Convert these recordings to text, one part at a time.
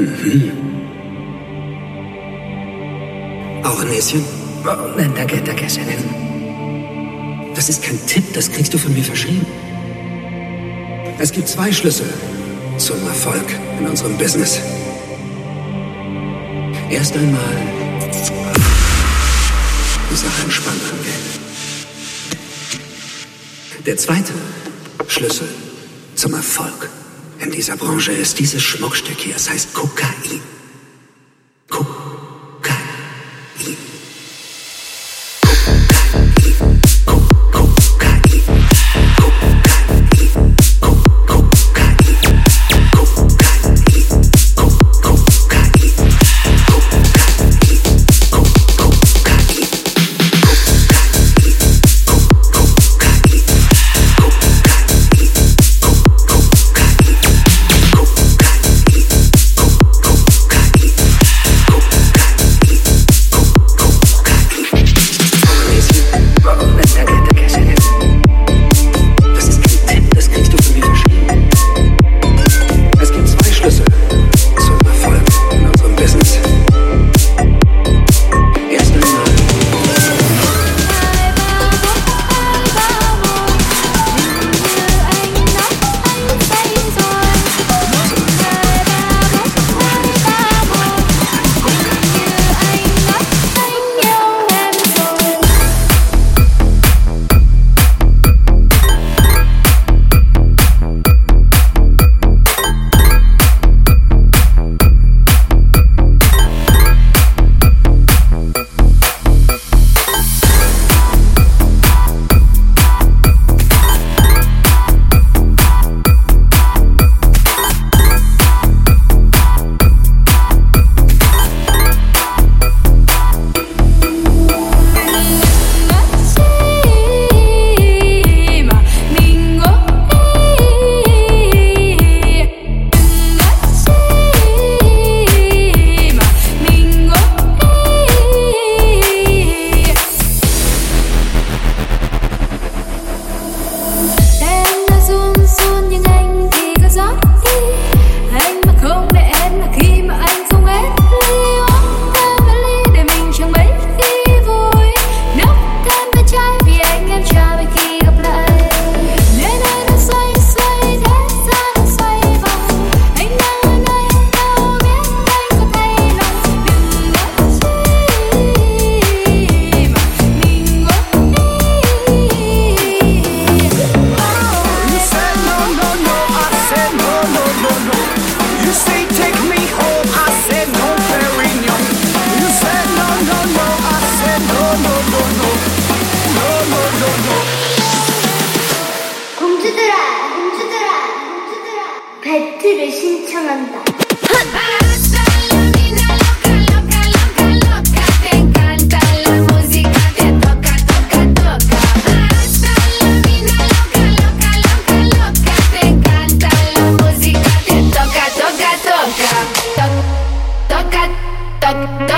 Mhm. Auch ein Näschen? Oh, nein, danke, danke, Shannon. Das ist kein Tipp, das kriegst du von mir verschrieben. Es gibt zwei Schlüssel zum Erfolg in unserem Business. Erst einmal die Sache entspannt angehen. Der zweite Schlüssel zum Erfolg in dieser Branche ist dieses Schmuckstück hier. Es heißt Kokain.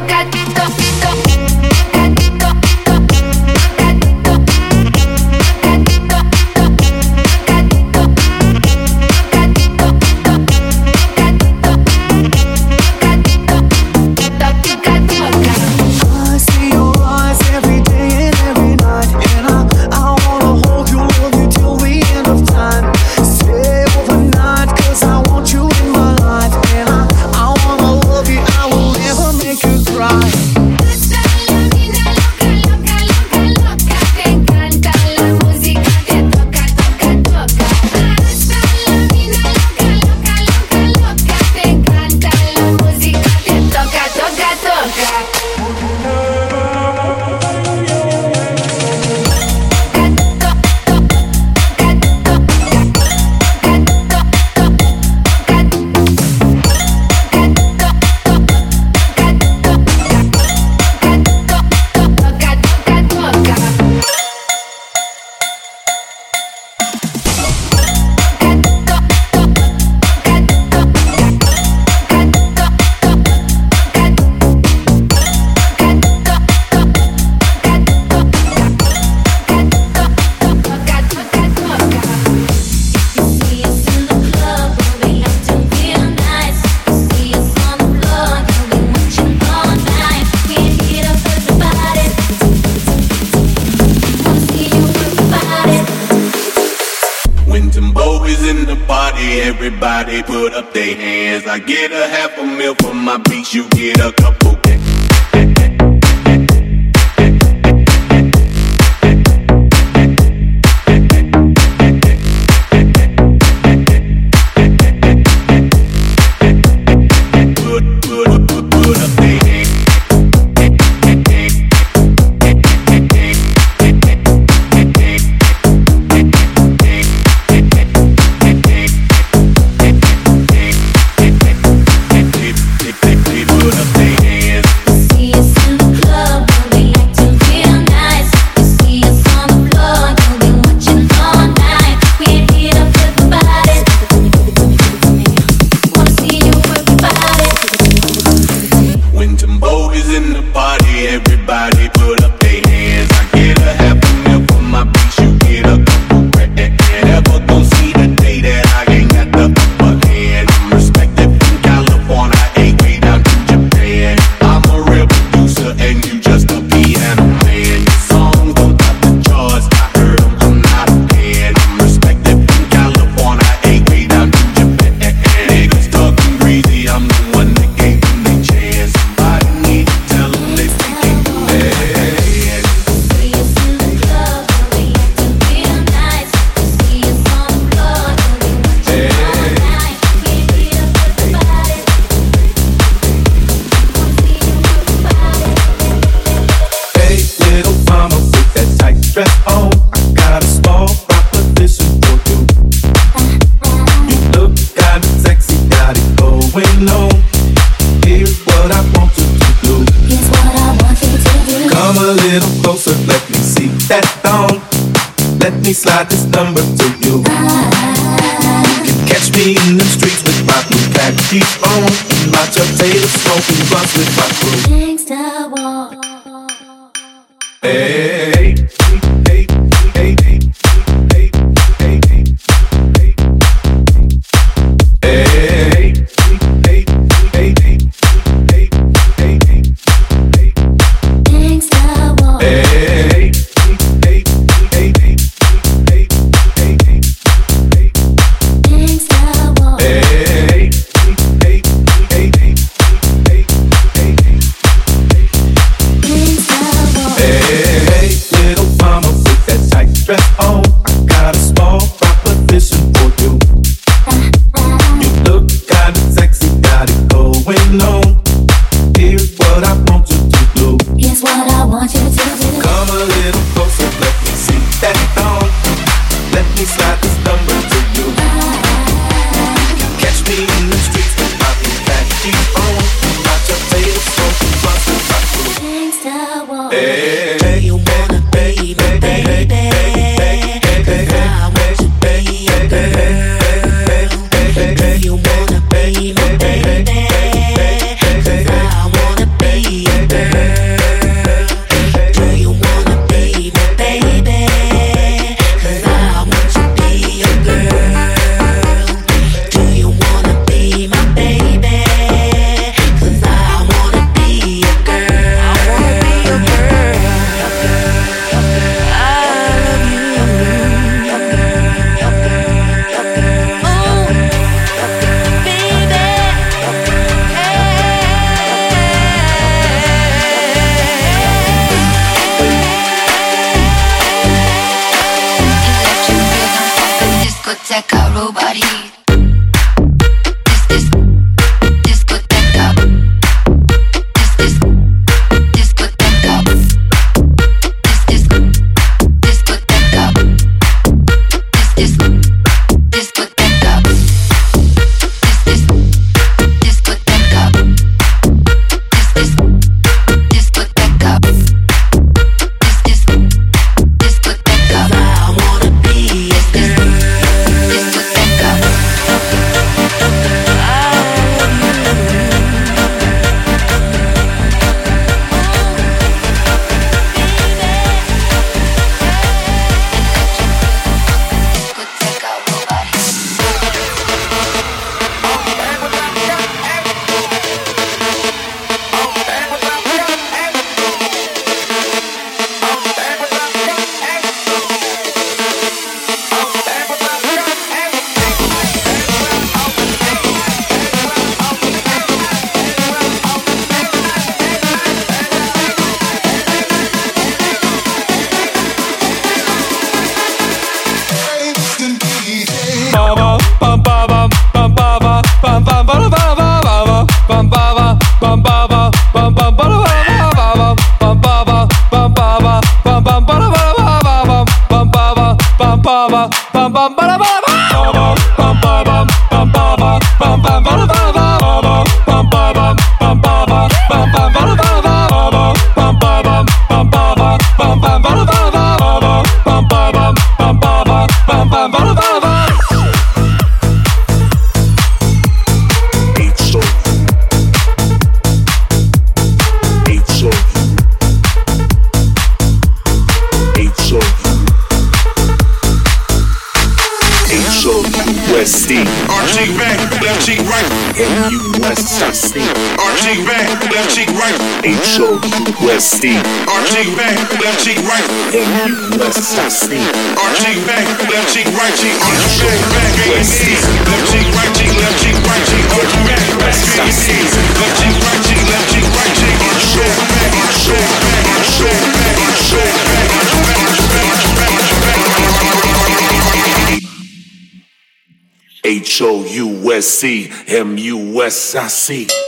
I got number to you. You catch me in the streets with my blue khaki on, and my tuxedo smoking blunts with my crew. baby, baby, baby. bam bam bam Steve. RG back, left cheek right cheek. Back, back. Left cheek, right cheek, left cheek, right cheek. Back, Steve. Left cheek, right cheek, left cheek, right cheek. RG back, RG back, RG back, RG back. H O U S C M U S I C.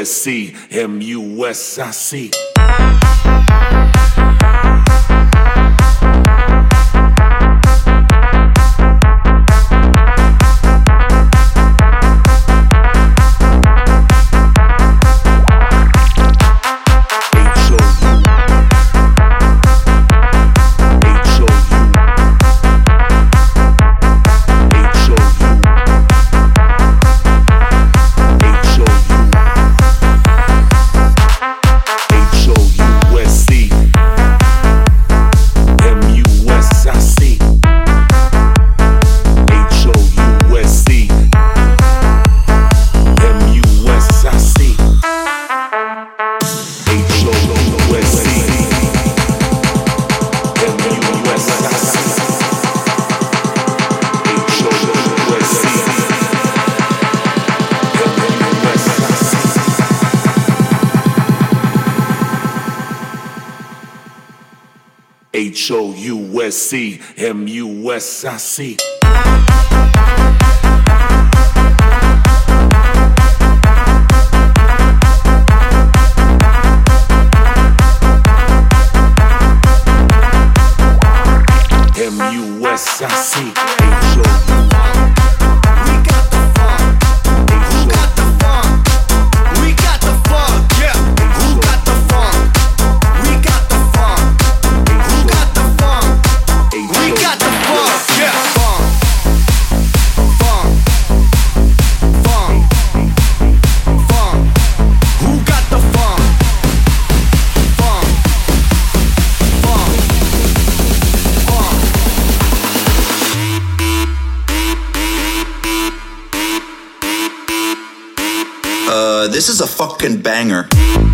USC, MUSIC. M-U-S-C, M-U-S-I-C. Is a fucking banger.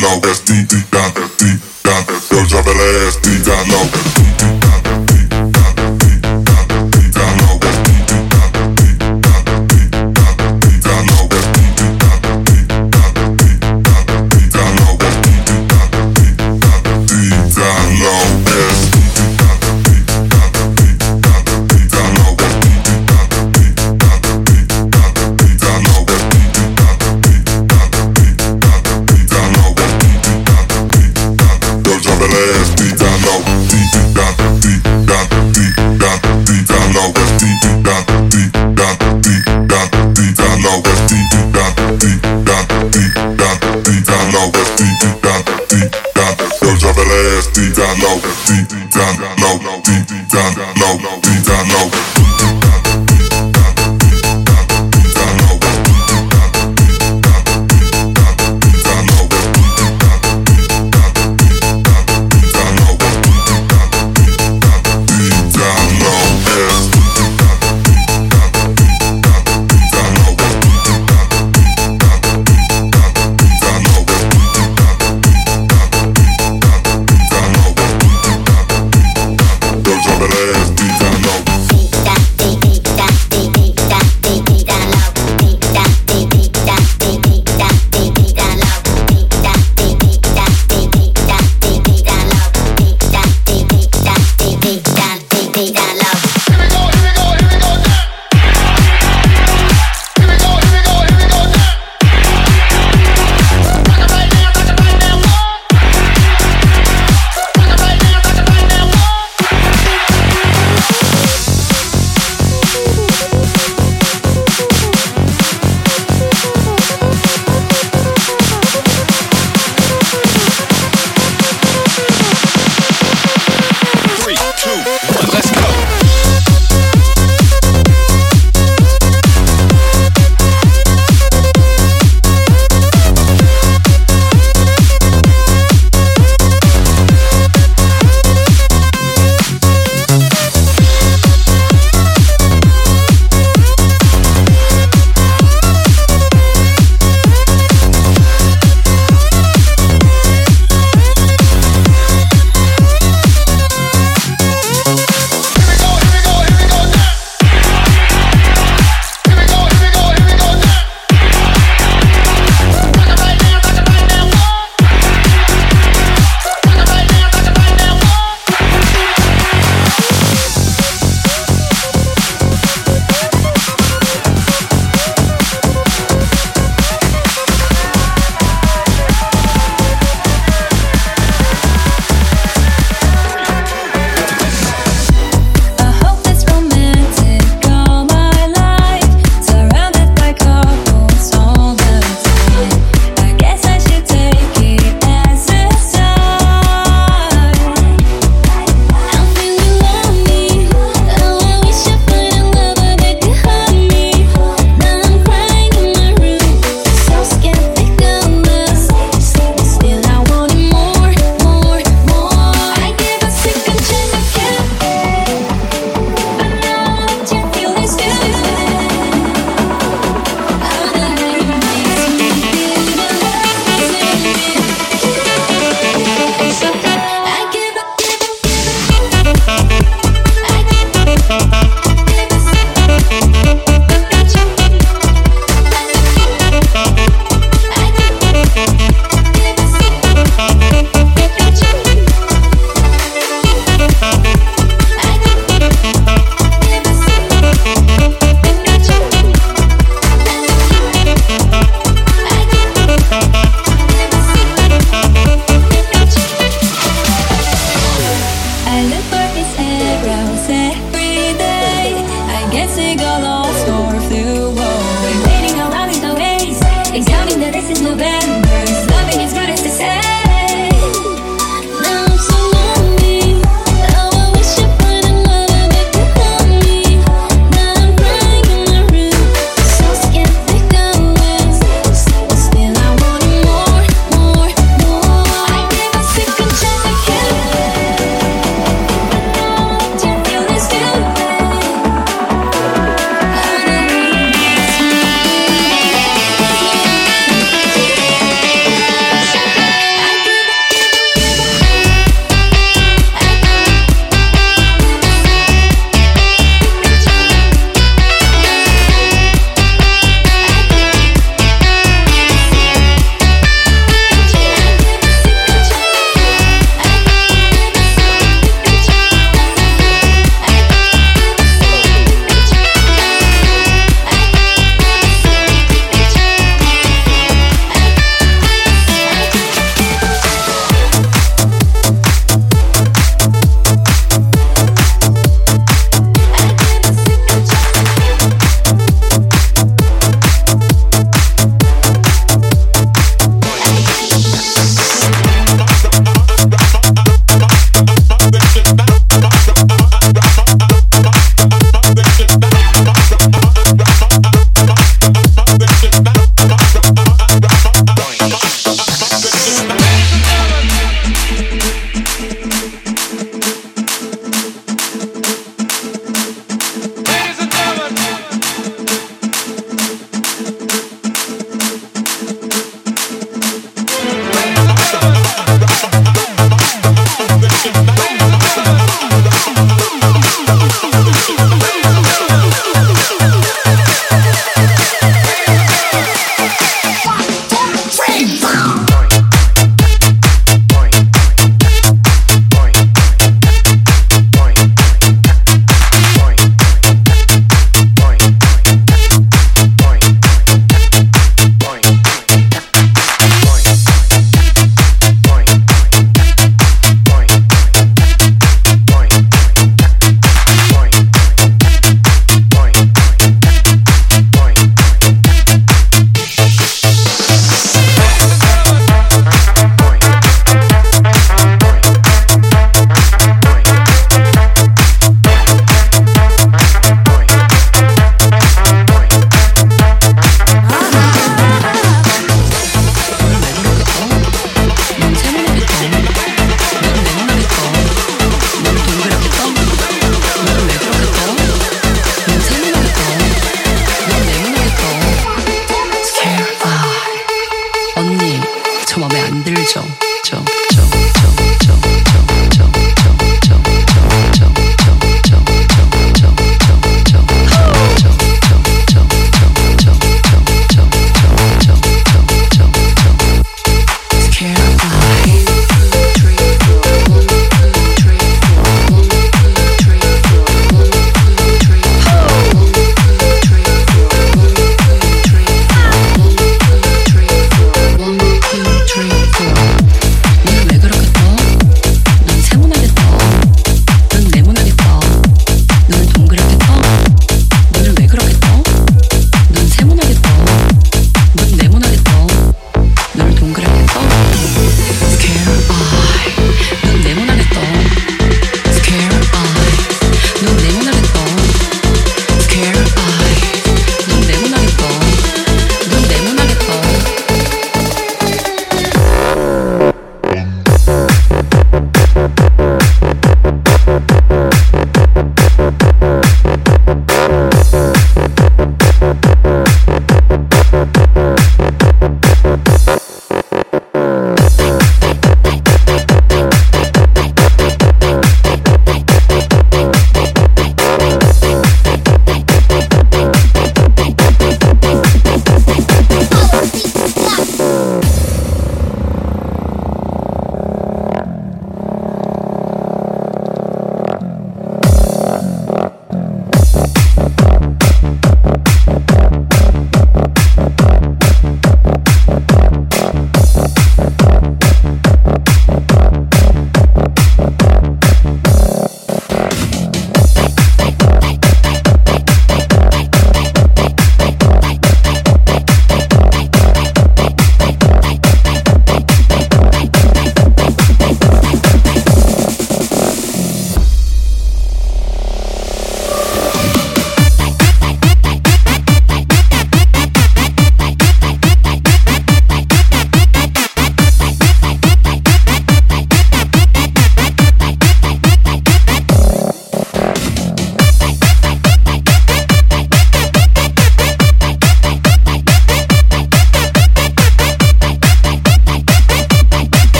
down low, SD, deep down, SD, down, Don't drop that ass, deep down low.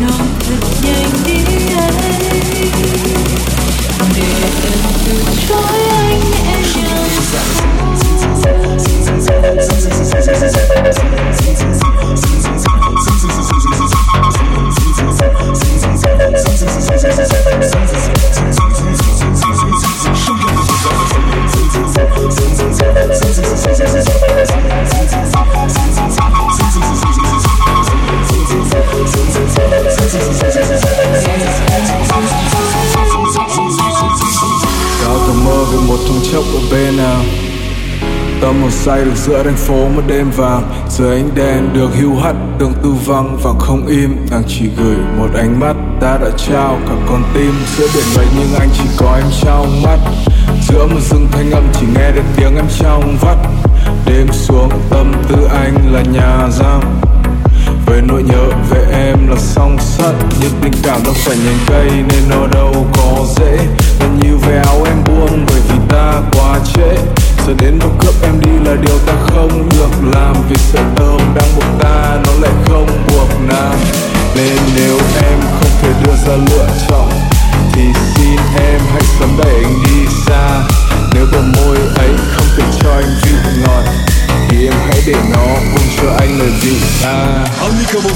no. Một say được giữa thành phố một đêm vàng. Dưới ánh đèn được hưu hắt đường tư vắng và không im. Nàng chỉ gửi một ánh mắt ta đã trao cả con tim. Giữa biển vậy nhưng anh chỉ có em trong mắt. Giữa một rừng thanh âm chỉ nghe được tiếng em trong vắt. Đêm xuống tâm tư anh là nhà giam. Về nỗi nhớ về em là song sắt. Những tình cảm đâu phải nhành cây nên nó đâu có dễ. Gần như về áo em buông bởi vì ta quá trễ giờ đến và cướp em đi là điều ta không được làm. Vì sợi tơ đang buộc ta, nó lại không buộc nam nên nếu em không thể đưa ra lựa chọn, thì xin em hãy sớm đẩy anh đi xa. Nếu bờ môi ấy không thể cho anh vị ngọt, thì em hãy để nó ôm cho anh lời dịu ta. Unicable